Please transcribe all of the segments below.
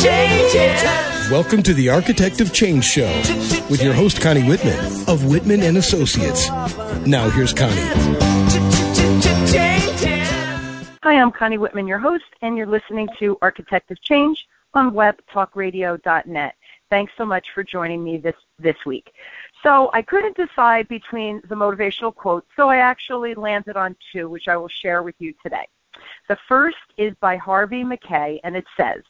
Welcome to the Architect of Change Show with your host Connie Whitman of Whitman and Associates. Now here's Connie. Hi, I'm Connie Whitman, your host, and you're listening to Architect of Change on webtalkradio.net. Thanks so much for joining me this this week. So I couldn't decide between the motivational quotes, so I actually landed on two, which I will share with you today. The first is by Harvey Mackay, and it says,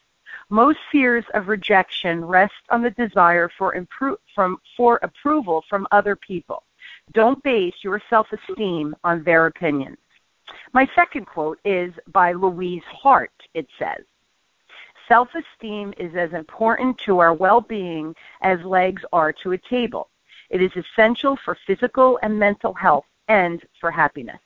most fears of rejection rest on the desire for, from, for approval from other people. Don't base your self-esteem on their opinions. My second quote is by Louise Hart. It says, Self-esteem is as important to our well-being as legs are to a table. It is essential for physical and mental health and for happiness.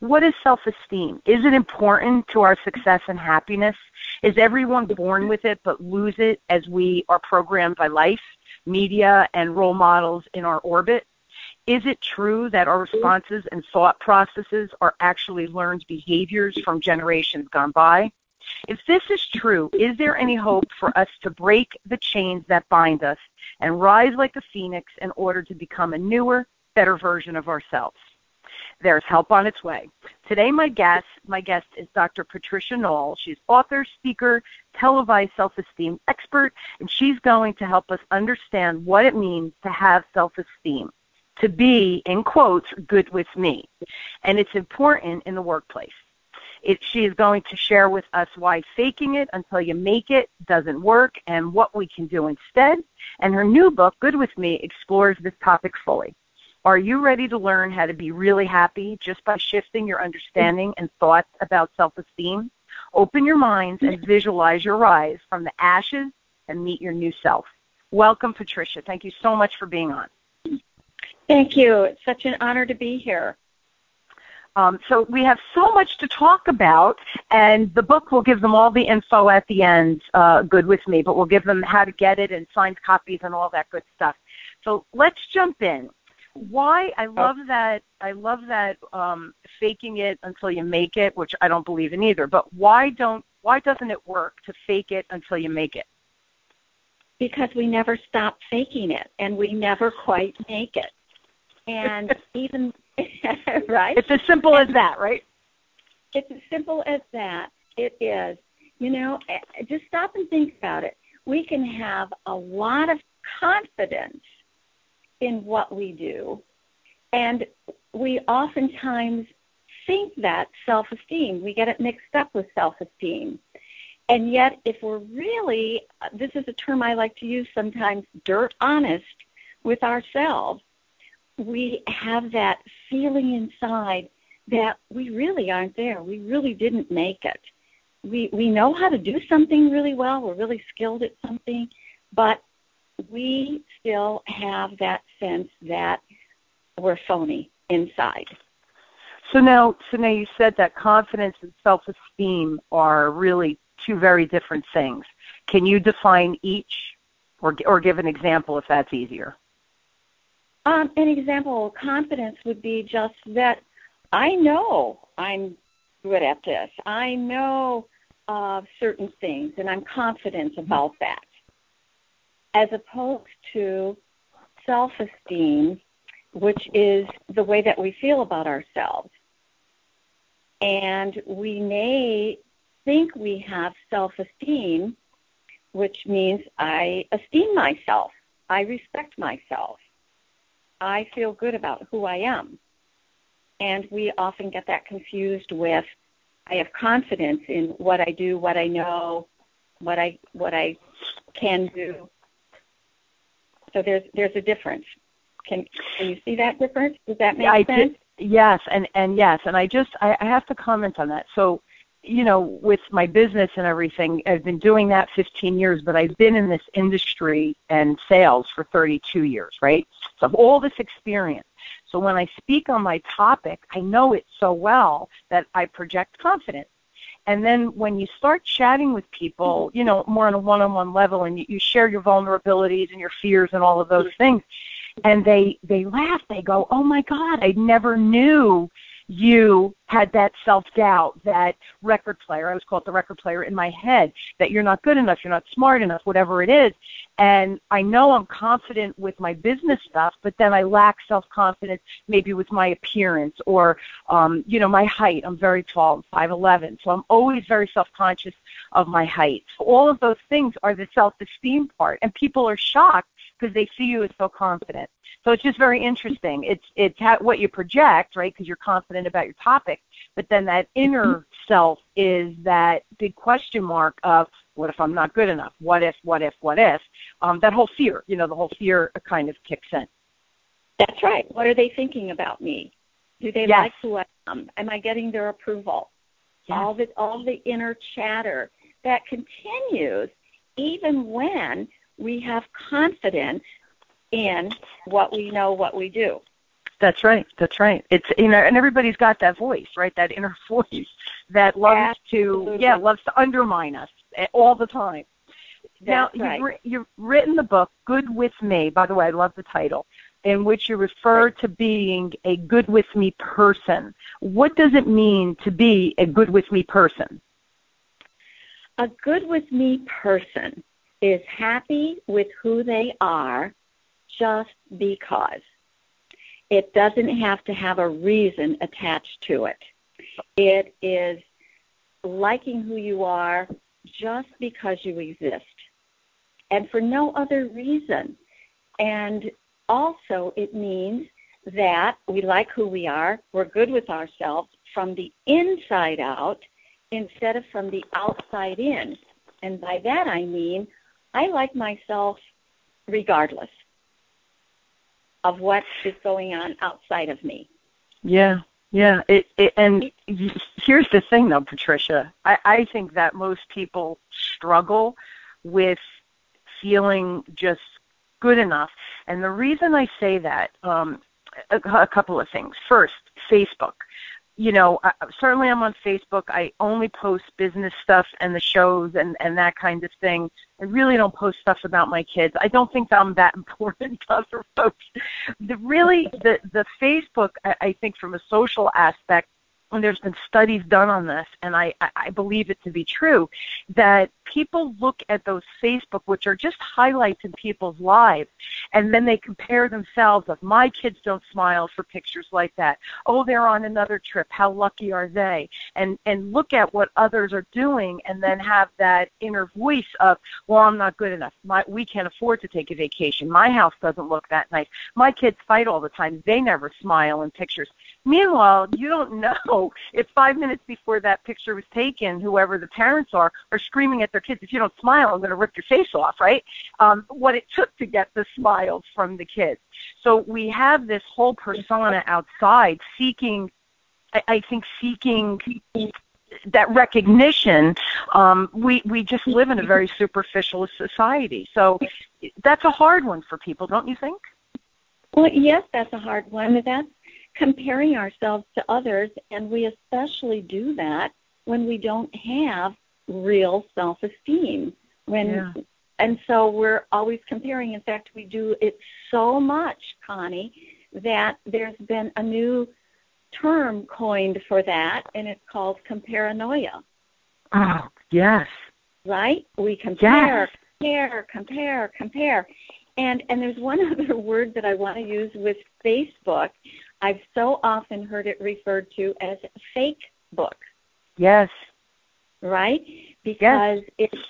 What is self esteem? Is it important to our success and happiness? Is everyone born with it but lose it as we are programmed by life, media, and role models in our orbit? Is it true that our responses and thought processes are actually learned behaviors from generations gone by? If this is true, is there any hope for us to break the chains that bind us and rise like a phoenix in order to become a newer, better version of ourselves? There's help on its way. Today, my guest, my guest is Dr. Patricia Knoll. She's author, speaker, televised self-esteem expert, and she's going to help us understand what it means to have self-esteem, to be, in quotes, good with me. And it's important in the workplace. It, she is going to share with us why faking it until you make it doesn't work and what we can do instead. And her new book, Good With Me, explores this topic fully. Are you ready to learn how to be really happy just by shifting your understanding and thoughts about self esteem? Open your minds and visualize your rise from the ashes and meet your new self. Welcome, Patricia. Thank you so much for being on. Thank you. It's such an honor to be here. Um, so we have so much to talk about, and the book will give them all the info at the end, uh, good with me, but we'll give them how to get it and signed copies and all that good stuff. So let's jump in why I oh. love oh. that I love that um faking it until you make it, which I don't believe in either. But why don't why doesn't it work to fake it until you make it? Because we never stop faking it and we never quite make it. And even right? It's as simple as that, right? It's as simple as that. It is. You know, eh, just stop and think about it. We can have a lot of confidence in what we do. And we oftentimes think that self esteem, we get it mixed up with self esteem. And yet, if we're really, this is a term I like to use sometimes, dirt honest with ourselves, we have that feeling inside that we really aren't there. We really didn't make it. We, we know how to do something really well. We're really skilled at something, but we still have that sense that we're phony inside. So now, so now you said that confidence and self-esteem are really two very different things. Can you define each, or or give an example if that's easier? Um, an example of confidence would be just that I know I'm good at this. I know uh, certain things, and I'm confident about that as opposed to self esteem, which is the way that we feel about ourselves. And we may think we have self esteem, which means I esteem myself, I respect myself, I feel good about who I am. And we often get that confused with I have confidence in what I do, what I know, what I what I can do, so there's there's a difference. Can can you see that difference? Does that make I sense? Did, yes, and and yes, and I just I, I have to comment on that. So you know, with my business and everything, I've been doing that 15 years, but I've been in this industry and sales for 32 years, right? So I've all this experience. So when I speak on my topic, I know it so well that I project confidence. And then when you start chatting with people, you know, more on a one-on-one level, and you, you share your vulnerabilities and your fears and all of those things, and they they laugh, they go, "Oh my God, I never knew." You had that self doubt, that record player, I was called the record player in my head, that you're not good enough, you're not smart enough, whatever it is. And I know I'm confident with my business stuff, but then I lack self confidence maybe with my appearance or, um, you know, my height. I'm very tall, I'm 5'11. So I'm always very self conscious of my height. So all of those things are the self esteem part. And people are shocked because they see you as so confident. So it's just very interesting. It's it's how, what you project, right? Because you're confident about your topic, but then that inner self is that big question mark of what if I'm not good enough? What if? What if? What if? Um, that whole fear, you know, the whole fear kind of kicks in. That's right. What are they thinking about me? Do they yes. like who I am? Am I getting their approval? Yes. All the all the inner chatter that continues even when we have confidence in what we know, what we do. That's right. That's right. It's you know, and everybody's got that voice, right? That inner voice that loves Absolutely. to, yeah, loves to undermine us eh, all the time. That's now, right. you've, you've written the book "Good with Me." By the way, I love the title, in which you refer right. to being a good with me person. What does it mean to be a good with me person? A good with me person is happy with who they are just because. It doesn't have to have a reason attached to it. It is liking who you are just because you exist and for no other reason. And also, it means that we like who we are, we're good with ourselves from the inside out instead of from the outside in. And by that I mean I like myself regardless of what is going on outside of me. Yeah, yeah. It, it and here's the thing, though, Patricia. I, I think that most people struggle with feeling just good enough, and the reason I say that, um, a, a couple of things. First, Facebook you know, certainly I'm on Facebook. I only post business stuff and the shows and and that kind of thing. I really don't post stuff about my kids. I don't think I'm that important to other folks. The really the the Facebook, I, I think, from a social aspect, and there's been studies done on this, and I, I believe it to be true, that people look at those Facebook, which are just highlights in people's lives, and then they compare themselves of my kids don't smile for pictures like that. Oh, they're on another trip. How lucky are they? And and look at what others are doing, and then have that inner voice of, well, I'm not good enough. My we can't afford to take a vacation. My house doesn't look that nice. My kids fight all the time. They never smile in pictures. Meanwhile, you don't know if five minutes before that picture was taken, whoever the parents are, are screaming at their kids, if you don't smile, I'm going to rip your face off, right? Um, what it took to get the smiles from the kids. So we have this whole persona outside seeking, I, I think, seeking that recognition. Um, we we just live in a very superficial society, so that's a hard one for people, don't you think? Well, yes, that's a hard one. That's comparing ourselves to others, and we especially do that when we don't have real self-esteem. When yeah. and so we're always comparing. In fact, we do it so much, Connie, that there's been a new term coined for that, and it's called comparanoia. Oh, ah, yes. Right? We compare, yes. compare, compare, compare. And and there's one other word that I want to use with Facebook. I've so often heard it referred to as fake book. Yes. Right? Because yes. it's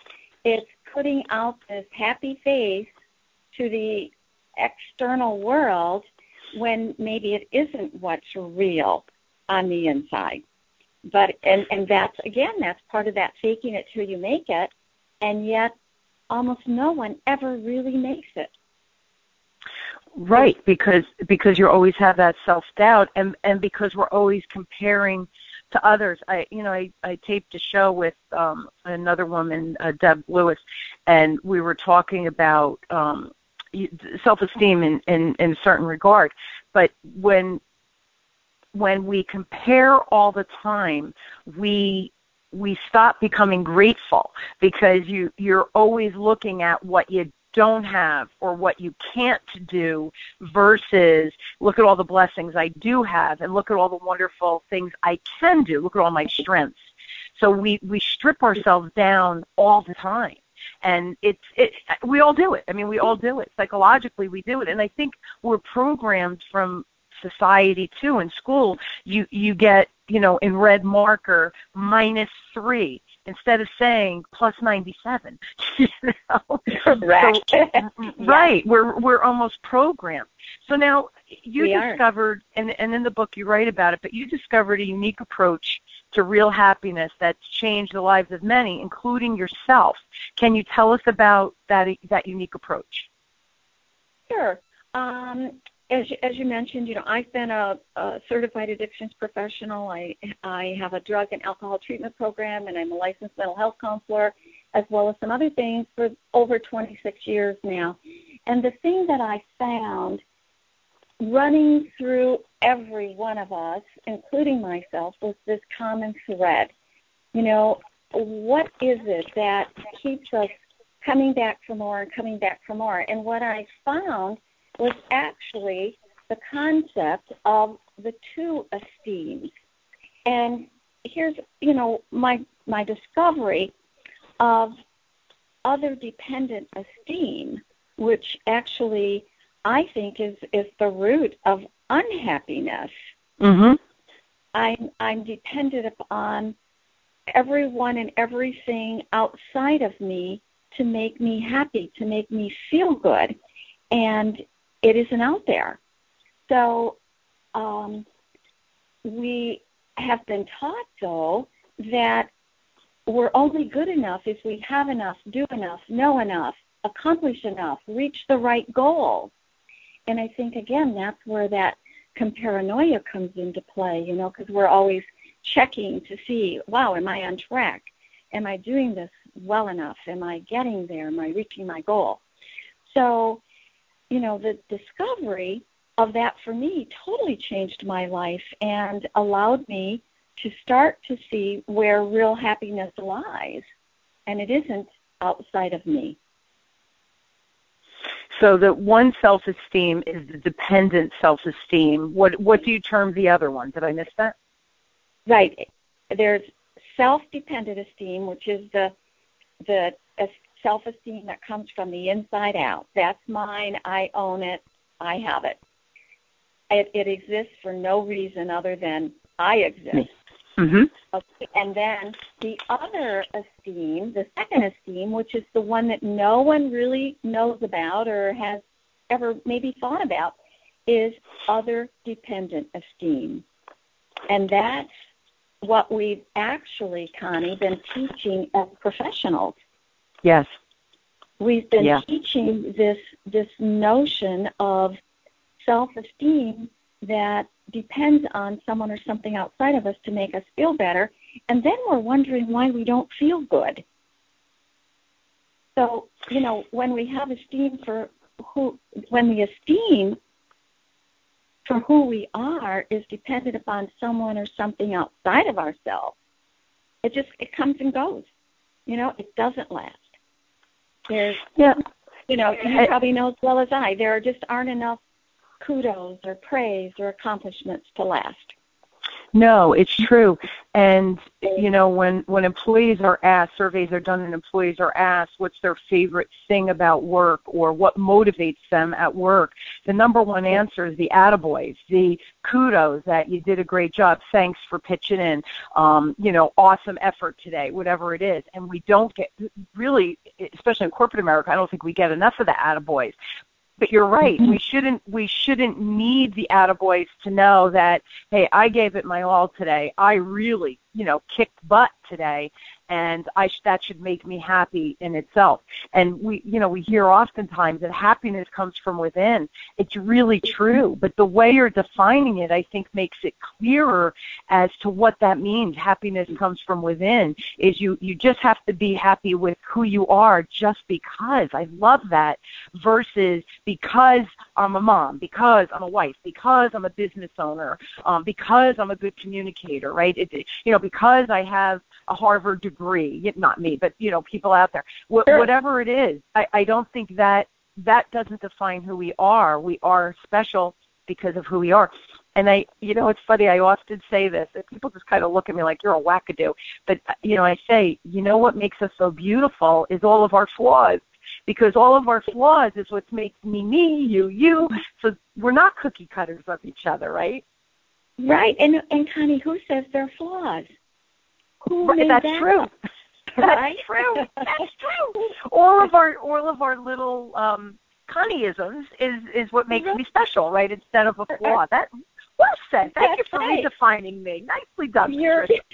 it's putting out this happy face to the external world when maybe it isn't what's real on the inside. But and and that's again that's part of that faking it till you make it, and yet almost no one ever really makes it. Right, because because you always have that self doubt, and and because we're always comparing to others. I you know I I taped a show with um, another woman, uh, Deb Lewis, and we were talking about um, self esteem in, in in a certain regard. But when when we compare all the time, we we stop becoming grateful because you you're always looking at what you don't have or what you can't do versus look at all the blessings I do have and look at all the wonderful things I can do. Look at all my strengths. So we we strip ourselves down all the time. And it's it we all do it. I mean we all do it. Psychologically we do it. And i think we're programmed from society too. In school you you get you know in red marker minus three instead of saying plus 97 you know? Correct. So, right we're we're almost programmed. So now you we discovered and and in the book you write about it but you discovered a unique approach to real happiness that's changed the lives of many including yourself. Can you tell us about that that unique approach? Sure. Um, as you, as you mentioned, you know, I've been a, a certified addictions professional. I I have a drug and alcohol treatment program, and I'm a licensed mental health counselor, as well as some other things for over 26 years now. And the thing that I found running through every one of us, including myself, was this common thread. You know, what is it that keeps us coming back for more and coming back for more? And what I found was actually the concept of the two esteems. And here's, you know, my my discovery of other dependent esteem, which actually I think is is the root of unhappiness. Mm-hmm. I'm I'm dependent upon everyone and everything outside of me to make me happy, to make me feel good. And it isn't out there. So um, we have been taught, though, that we're only good enough if we have enough, do enough, know enough, accomplish enough, reach the right goal. And I think, again, that's where that comparanoia comes into play, you know, because we're always checking to see, wow, am I on track? Am I doing this well enough? Am I getting there? Am I reaching my goal? So you know, the discovery of that for me totally changed my life and allowed me to start to see where real happiness lies. And it isn't outside of me. So the one self-esteem is the dependent self-esteem. What what do you term the other one? Did I miss that? Right. There's self-dependent esteem, which is the the self esteem that comes from the inside out. That's mine. I own it. I have it. It, it exists for no reason other than I exist. Mm-hmm. Okay. And then the other esteem, the second esteem, which is the one that no one really knows about or has ever maybe thought about, is other dependent esteem. And that's what we've actually, Connie, been teaching as professionals. Yes. We've been yeah. teaching this this notion of self-esteem that depends on someone or something outside of us to make us feel better, and then we're wondering why we don't feel good. So, you know, when we have esteem for who, when the esteem for who we are is dependent upon someone or something outside of ourselves, it just it comes and goes. You know, it doesn't last. There's, yeah. you know, you probably know as well as I, there just aren't enough kudos or praise or accomplishments to last. No, it's true. And you know, when when employees are asked, surveys are done and employees are asked what's their favorite thing about work or what motivates them at work, the number one answer is the attaboys, the kudos that you did a great job, thanks for pitching in, um, you know, awesome effort today, whatever it is. And we don't get really, especially in corporate America, I don't think we get enough of the attaboys. But you're right. Mm-hmm. We shouldn't we shouldn't need the attaboys to know that hey, I gave it my all today. I really, you know, kicked butt today and I sh- that should make me happy in itself. And we, you know, we hear oftentimes that happiness comes from within. It's really true, but the way you're defining it, I think, makes it clearer as to what that means. Happiness comes from within. Is you you just have to be happy with who you are just because. I love that versus because I'm a mom, because I'm a wife, because I'm a business owner, um, because I'm a good communicator, right? It, you know, because I have a Harvard degree. Not me, but you know, people out there. Wh- sure. Whatever it is, I, I don't think that that doesn't define who we are. We are special because of who we are. And I, you know, it's funny. I often say this, and people just kind of look at me like you're a wackadoo. But uh, you know, I say, you know, what makes us so beautiful is all of our flaws because all of our flaws is what makes me me, you you. So we're not cookie cutters of each other, right? Right. And and Connie, who says they're flaws? Who right, made that's that true. Up? Right? That's true. That's true. All of our all of our little um Connieisms is is what makes me special, right? Instead of a flaw. That well said. Thank you for right. redefining me. Nicely done, You're,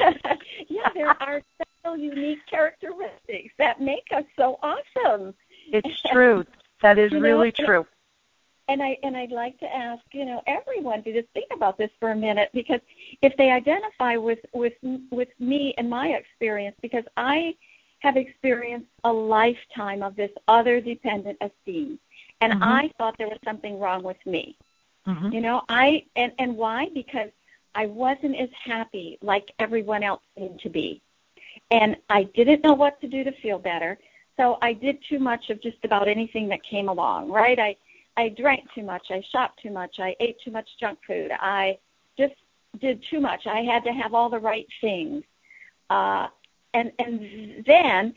yeah, there are several unique characteristics that make us so awesome. It's true. That is You know, really and- true. And I and I'd like to ask, you know, everyone to just think about this for a minute because if they identify with with with me and my experience, because I have experienced a lifetime of this other dependent esteem, and Mhm. I thought there was something wrong with me. Mhm. You know, I and and why? Because I wasn't as happy like everyone else seemed to be. And I didn't know what to do to feel better. So I did too much of just about anything that came along, right? I I drank too much, I shopped too much, I ate too much junk food. I just did too much. I had to have all the right things. Uh and and then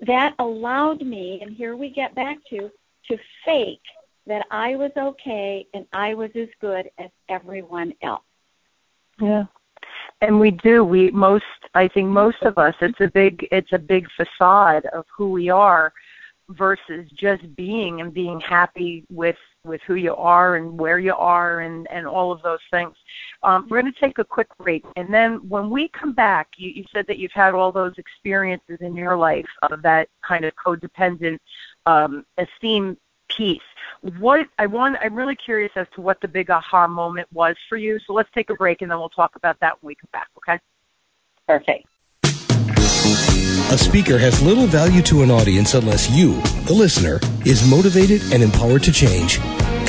that allowed me and here we get back to to fake that I was okay and I was as good as everyone else. Yeah. And we do. We most I think most of us it's a big it's a big facade of who we are versus just being and being happy with with who you are and where you are and and all of those things. Um, we're going to take a quick break, and then when we come back, you, you said that you've had all those experiences in your life of that kind of codependent um, esteem piece. What I want, I'm really curious as to what the big aha moment was for you. So let's take a break, and then we'll talk about that when we come back. Okay? Perfect. A speaker has little value to an audience unless you, the listener, is motivated and empowered to change.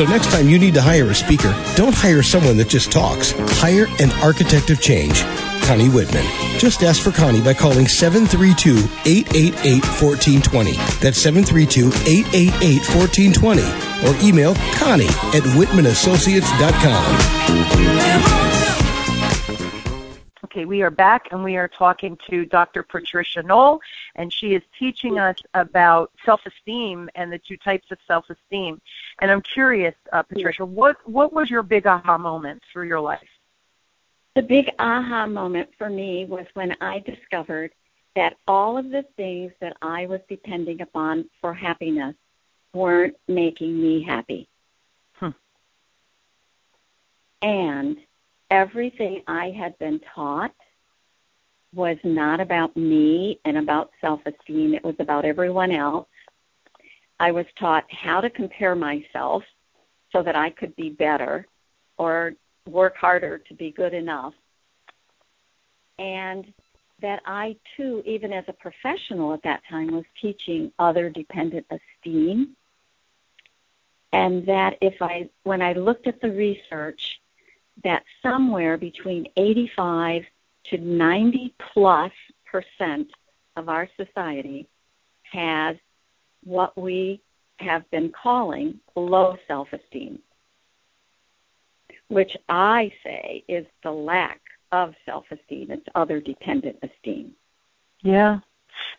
So next time you need to hire a speaker, don't hire someone that just talks. Hire an architect of change. Connie Whitman. Just ask for Connie by calling 732-888-1420. That's 732-888-1420. Or email Connie at whitmanassociates.com. Okay, we are back and we are talking to Dr. Patricia Knoll, and she is teaching us about self-esteem and the two types of self-esteem. And I'm curious, uh, Patricia, what what was your big aha moment through your life? The big aha moment for me was when I discovered that all of the things that I was depending upon for happiness weren't making me happy. Hmm. And everything I had been taught was not about me and about self esteem, it was about everyone else. I was taught how to compare myself so that I could be better or work harder to be good enough. And that I too, even as a professional at that time, was teaching other dependent esteem. And that if I, when I looked at the research, that somewhere between 85 to 90 plus percent of our society has what we have been calling low self esteem, which I say is the lack of self esteem. It's other dependent esteem. Yeah.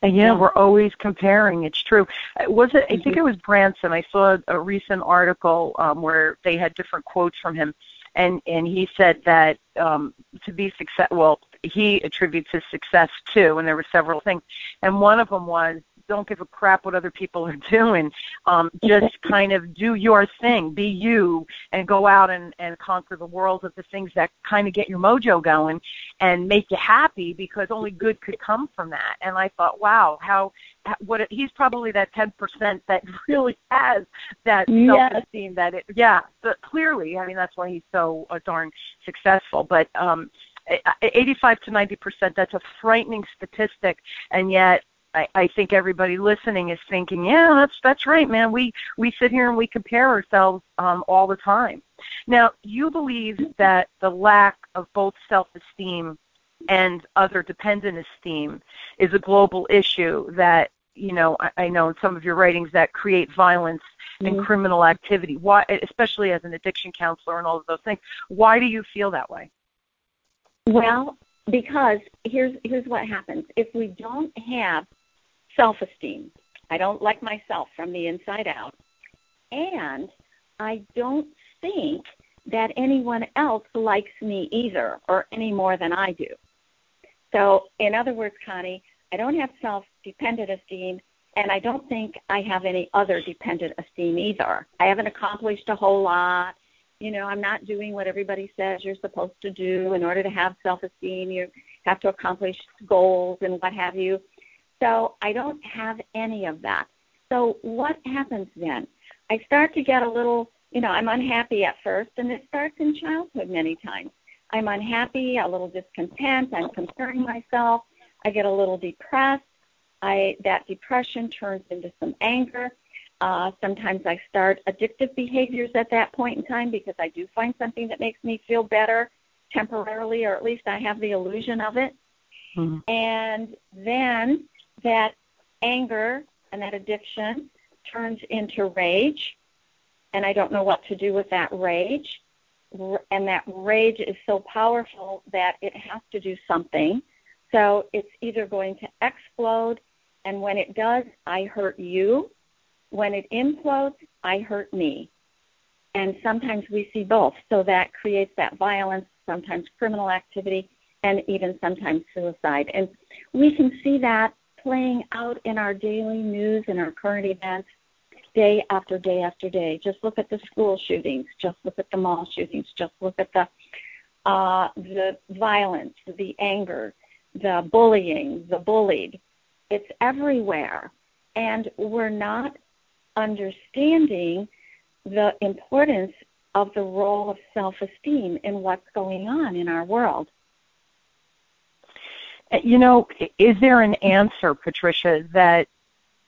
And yeah, Yeah. we're always comparing. It's true. Was it? I think Mhm. it was Branson. I saw a recent article um, where they had different quotes from him, and and he said that um, to be success. Well, he attributes his success to, and there were several things, and one of them was don't give a crap what other people are doing. Um, just kind of do your thing, be you, and go out and, and conquer the world with the things that kind of get your mojo going and make you happy because only good could come from that. And I thought, wow, how what he's probably that 10% that really has that yes. self-esteem that it yeah but clearly i mean that's why he's so uh, darn successful but um 85 to 90 percent that's a frightening statistic and yet I, I think everybody listening is thinking, yeah, that's that's right, man. We we sit here and we compare ourselves um, all the time. Now, you believe that the lack of both self-esteem and other dependent esteem is a global issue that you know I, I know in some of your writings that create violence mm-hmm. and criminal activity. Why, especially as an addiction counselor and all of those things. Why do you feel that way? Well, because here's here's what happens. If we don't have self-esteem, I don't like myself from the inside out, and I don't think that anyone else likes me either or any more than I do. So, in other words, Connie, I don't have self dependent esteem, and I don't think I have any other dependent esteem either. I haven't accomplished a whole lot. You know, I'm not doing what everybody says you're supposed to do. In order to have self esteem, you have to accomplish goals and what have you. So I don't have any of that. So what happens then? I start to get a little, you know, I'm unhappy at first, and it starts in childhood many times. I'm unhappy, a little discontent, I'm comparing myself, I get a little depressed. I that depression turns into some anger. Uh, sometimes I start addictive behaviors at that point in time because I do find something that makes me feel better temporarily, or at least I have the illusion of it. Mm-hmm. And then that anger and that addiction turns into rage, and I don't know what to do with that rage. And that rage is so powerful that it has to do something. So it's either going to explode, and when it does, I hurt you. When it implodes, I hurt me. And sometimes we see both. So that creates that violence, sometimes criminal activity, and even sometimes suicide. And we can see that playing out in our daily news and our current events day after day after day. Just look at the school shootings. Just look at the mall shootings. Just look at the uh, the violence, the anger, the bullying, the bullied. It's everywhere, and we're not understanding the importance of the role of self-esteem in what's going on in our world. You know, is there an answer, Patricia, that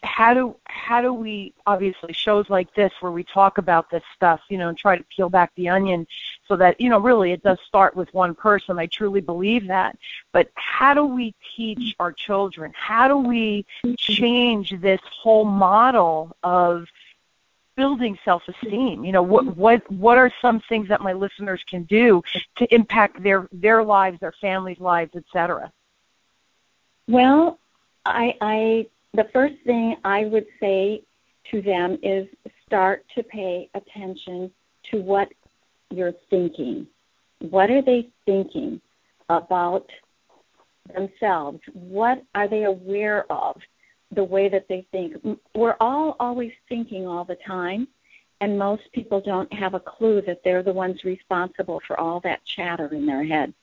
how do how do we obviously shows like this where we talk about this stuff, you know, and try to peel back the onion so that, you know, really it does start with one person. I truly believe that. But how do we teach our children? How do we change this whole model of building self-esteem? You know, what what what are some things that my listeners can do to impact their their lives, their families' lives, et cetera? Well, I, I the first thing I would say to them is start to pay attention to what you're thinking. What are they thinking about themselves? What are they aware of? The way that they think. We're all always thinking all the time, and most people don't have a clue that they're the ones responsible for all that chatter in their head.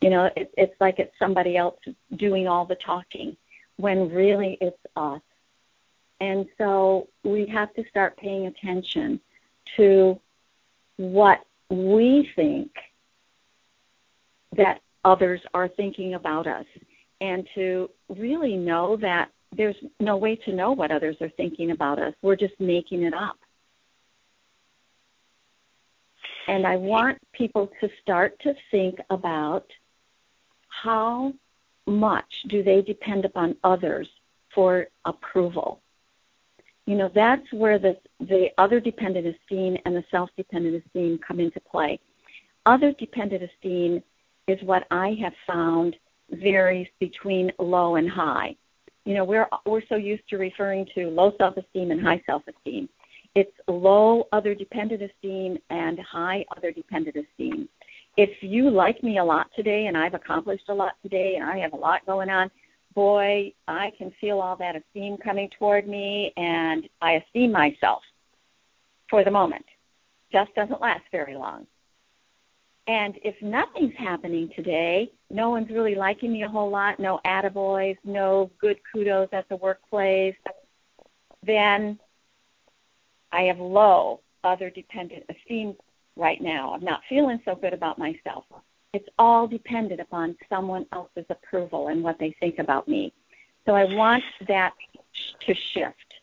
You know, it, it's like it's somebody else doing all the talking when really it's us. And so we have to start paying attention to what we think that others are thinking about us and to really know that there's no way to know what others are thinking about us. We're just making it up. And I want people to start to think about how much do they depend upon others for approval? You know, that's where the, the other dependent esteem and the self dependent esteem come into play. Other dependent esteem is what I have found varies between low and high. You know, we're, we're so used to referring to low self esteem and high self esteem. It's low other dependent esteem and high other dependent esteem if you like me a lot today and I've accomplished a lot today and I have a lot going on, boy, I can feel all that esteem coming toward me, and I esteem myself for the moment. Just doesn't last very long. And if nothing's happening today, no one's really liking me a whole lot, no attaboys, no good kudos at the workplace, then I have low other dependent esteem right now. I'm not feeling so good about myself. It's all dependent upon someone else's approval and what they think about me. So I want that to shift.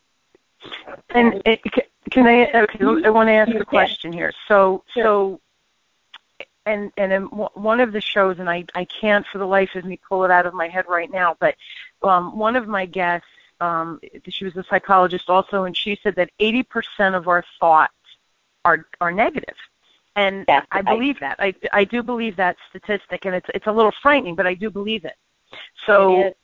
And it, can I? Okay, I want to ask a question here. So, sure. so, and and one of the shows, and I I can't for the life of me pull it out of my head right now, but um, one of my guests, um, she was a psychologist also, and she said that 80% of our thoughts are are negative. And yes, I believe I, that. I I do believe that statistic, and it's it's a little frightening, but I do believe it. So it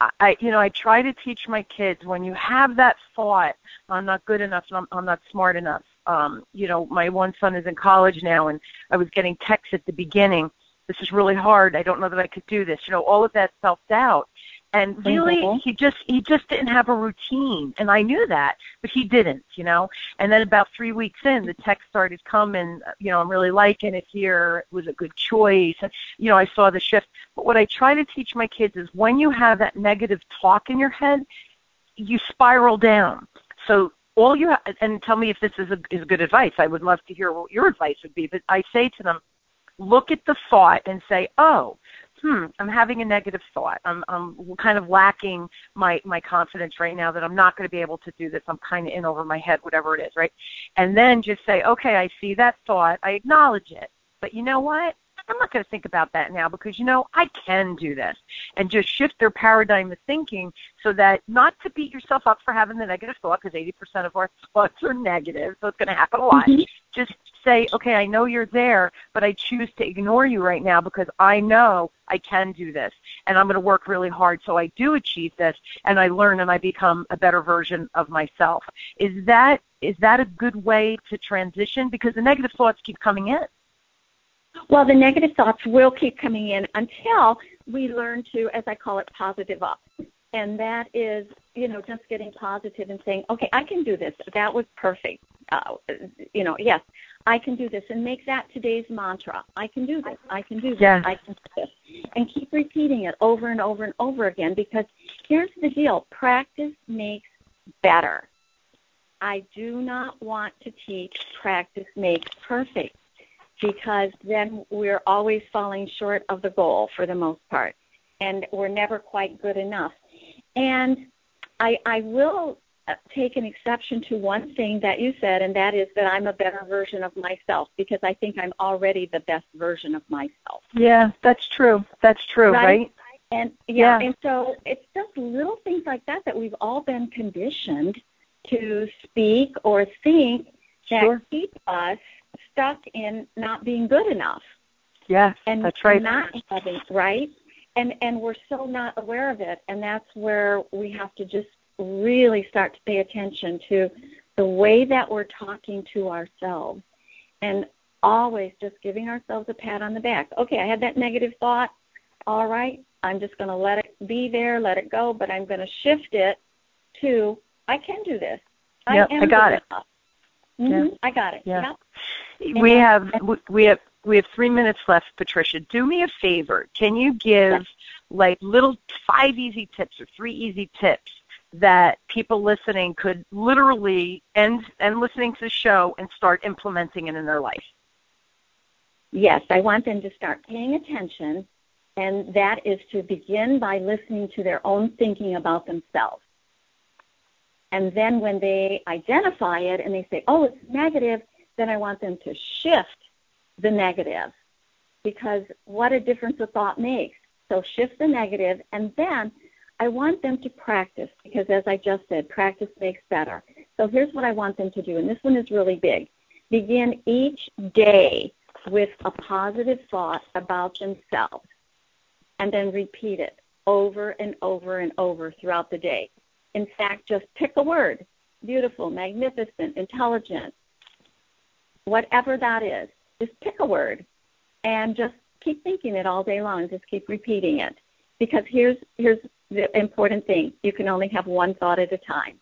I, I you know I try to teach my kids when you have that thought, I'm not good enough, I'm, I'm not smart enough. Um, you know, my one son is in college now, and I was getting texts at the beginning. This is really hard. I don't know that I could do this. You know, all of that self doubt and really mm-hmm. he just he just didn't have a routine. And i knew that but he didn't you know? And then about three weeks in the text started coming you know i'm really liking it here. It was a good choice. And you know i saw the shift. But what i try to teach my kids is when you have that negative talk in your head you spiral down. So all you have and tell me if this is a, is good advice. I would love to hear what your advice would be. But i say to them look at the thought and say oh hmm, I'm having a negative thought. I'm, I'm kind of lacking my, my confidence right now that I'm not going to be able to do this. I'm kind of in over my head, whatever it is, right? And then just say, okay, I see that thought. I acknowledge it. But you know what? I'm not going to think about that now because, you know, I can do this. And just shift their paradigm of thinking so that not to beat yourself up for having the negative thought because 80% of our thoughts are negative, so it's going to happen a lot. Mm-hmm. Just say, okay, I know you're there, but I choose to ignore you right now because I know I can do this and I'm going to work really hard so I do achieve this and I learn and I become a better version of myself. Is that is that a good way to transition because the negative thoughts keep coming in? Well, the negative thoughts will keep coming in until we learn to, as I call it, positive up. And that is, you know, just getting positive and saying, okay, I can do this. That was perfect. Uh, you know, yes, I can do this. And make that today's mantra. I can do this. I can do this. Yes. I can do this. And keep repeating it over and over and over again because here's the deal practice makes better. I do not want to teach practice makes perfect because then we're always falling short of the goal for the most part, and we're never quite good enough. And I, I will take an exception to one thing that you said, and that is that I'm a better version of myself because I think I'm already the best version of myself. Yeah, that's true. That's true, right? right? And yeah, yeah, and so it's just little things like that that we've all been conditioned to speak or think that sure. keep us stuck in not being good enough. Yeah, and that's right. Not having right, and and we're so not aware of it, and that's where we have to just really start to pay attention to the way that we're talking to ourselves, and always just giving ourselves a pat on the back. Okay, I had that negative thought. All right, I'm just going to let it be there, let it go, but I'm going to shift it to I can do this. Yep, I, I got it. Mm-hmm, yeah. I got it. Yeah. Yep we have we have we have three minutes left, Patricia. Do me a favor. Can you give like little five easy tips or three easy tips that people listening could literally end and listening to the show and start implementing it in their life? Yes, I want them to start paying attention, and that is to begin by listening to their own thinking about themselves. And then when they identify it and they say, oh, it's negative, then I want them to shift the negative because what a difference a thought makes. So shift the negative and then I want them to practice because as I just said, practice makes better. So here's what I want them to do, and this one is really big. Begin each day with a positive thought about themselves and then repeat it over and over and over throughout the day. In fact, just pick a word beautiful, magnificent, intelligent, whatever that is. Just pick a word and just keep thinking it all day long. Just keep repeating it. Because here's here's the important thing. You can only have one thought at a time.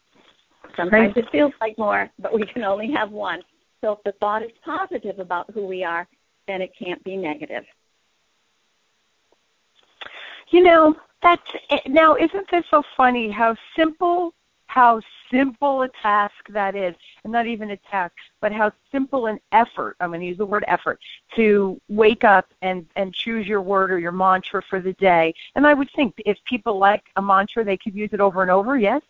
Sometimes right. it feels like more, but we can only have one. So if the thought is positive about who we are, then it can't be negative. You know, that's eh, now isn't this so funny how simple how simple a task that is, and not even a task, but how simple an effort, I'm going to use the word effort, to wake up and, and choose your word or your mantra for the day. And I would think if people like a mantra, they could use it over and over, yes?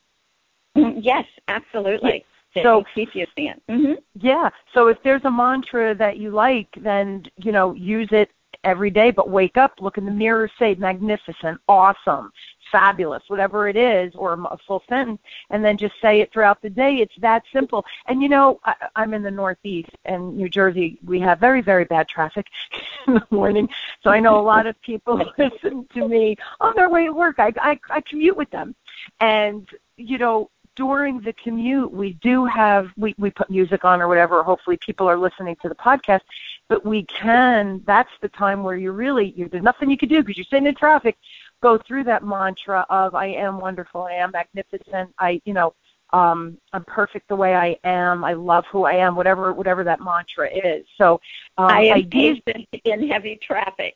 Yes, absolutely. Yeah. So keep using it. Mm-hmm. Yeah. So if there's a mantra that you like, then you know use it every day. But wake up, look in the mirror, say magnificent, awesome, fabulous, whatever it is, or a full sentence, and then just say it throughout the day. It's that simple. And you know, I, I'm in the Northeast and New Jersey. We have very, very bad traffic in the morning, so I know a lot of people listen to me on their way to work. I, I, I commute with them, and you know, during the commute we do have we we put music on or whatever hopefully people are listening to the podcast but we can that's the time where you really you there's nothing you can do because you're sitting in traffic go through that mantra of I am wonderful, I am magnificent, I you know, um, I'm perfect the way I am, I love who I am, whatever whatever that mantra is. So um, I am patient in heavy traffic.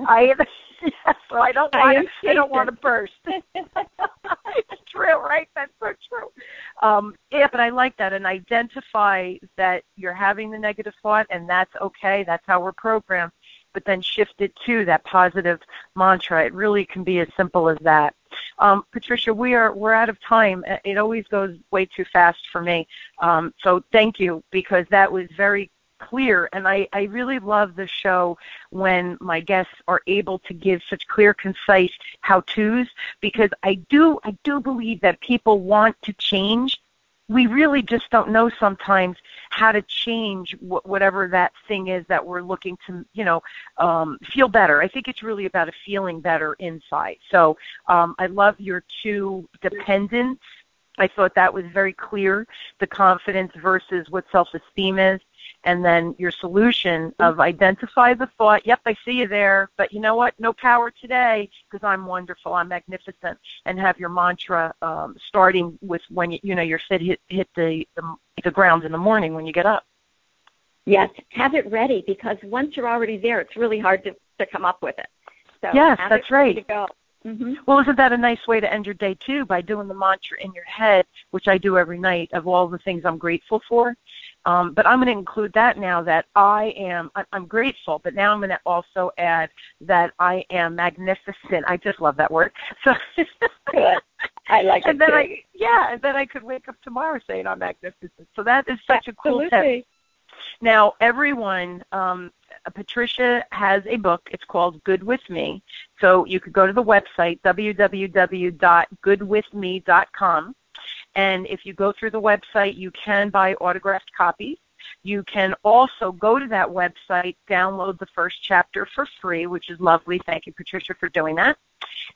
I am so I don't want I, to, I don't want to burst. it's true, right? That's so true. Um, yeah, but I like that and identify that you're having the negative thought and that's okay. That's how we're programmed but then shift it to that positive mantra. It really can be as simple as that. Um, Patricia, we are we're out of time. It always goes way too fast for me. Um, so thank you because that was very clear and I, I really love the show when my guests are able to give such clear concise how to's because I do I do believe that people want to change we really just don't know sometimes how to change wh- whatever that thing is that we're looking to, you know, um, feel better. I think it's really about a feeling better inside. So um, I love your two dependents. I thought that was very clear, the confidence versus what self-esteem is and then your solution of identify the thought, yep, I see you there, but you know what? No power today because I'm wonderful, I'm magnificent, and have your mantra um, starting with when you, you know your feet hit hit the, the the ground in the morning when you get up. Yes, have it ready because once you're already there, it's really hard to to come up with it. So yes, that's right. Mm-hmm. Well, isn't that a nice way to end your day too? By doing the mantra in your head, which I do every night, of all the things I'm grateful for, um, but I'm going to include that now that I am, I'm grateful, but now I'm going to also add that I am magnificent. I just love that word. So good. I like and it. then too. I, yeah, and then I could wake up tomorrow saying I'm magnificent. So that is such Absolutely. a cool tip. Now, everyone, um, Patricia has a book. It's called Good With Me. So you could go to the website, www.goodwithme.com and if you go through the website, you can buy autographed copies. You can also go to that website, download the first chapter for free, which is lovely. Thank you, Patricia, for doing that.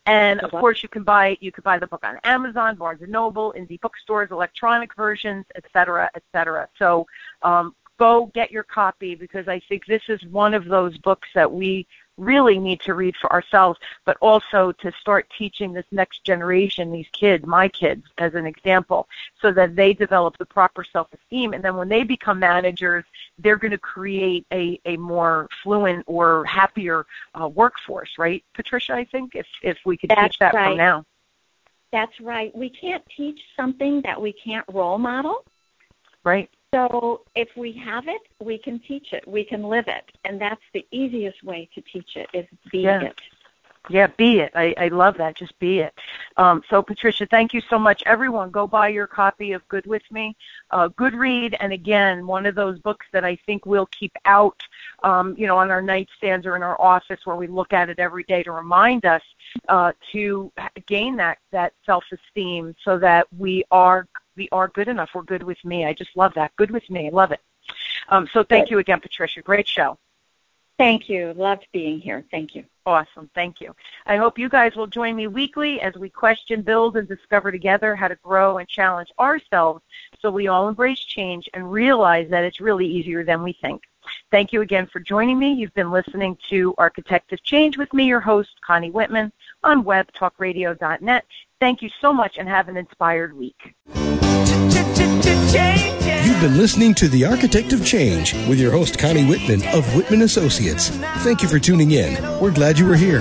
And of course, you can buy you can buy the book on Amazon, Barnes and Noble, indie bookstores, electronic versions, etc., etc. So um, go get your copy because I think this is one of those books that we really need to read for ourselves, but also to start teaching this next generation, these kids, my kids, as an example, so that they develop the proper self-esteem. And then when they become managers, they're going to create a, a more fluent or happier uh, workforce, right, Patricia? I think if if we could That's teach that right. from now. That's right. We can't teach something that we can't role model. Right. So if we have it, we can teach it. We can live it. And that's the easiest way to teach it is be yeah. it. Yeah, be it. I, I love that. Just be it. Um, so, Patricia, thank you so much. Everyone, go buy your copy of Good With Me. Uh, good read, and again, one of those books that I think we'll keep out, um, you know, on our nightstands or in our office where we look at it every day to remind us uh, to gain that that self-esteem, so that we are we are good enough. We're good with me. I just love that. Good with me. I love it. Um, so, thank you again, Patricia. Great show. Thank you. Loved being here. Thank you. Awesome. Thank you. I hope you guys will join me weekly as we question, build, and discover together how to grow and challenge ourselves so we all embrace change and realize that it's really easier than we think. Thank you again for joining me. You've been listening to Architect of Change with me, your host, Connie Whitman on webtalkradio.net. Thank you so much and have an inspired week. You've been listening to The Architect of Change with your host, Connie Whitman of Whitman Associates. Thank you for tuning in. We're glad you were here.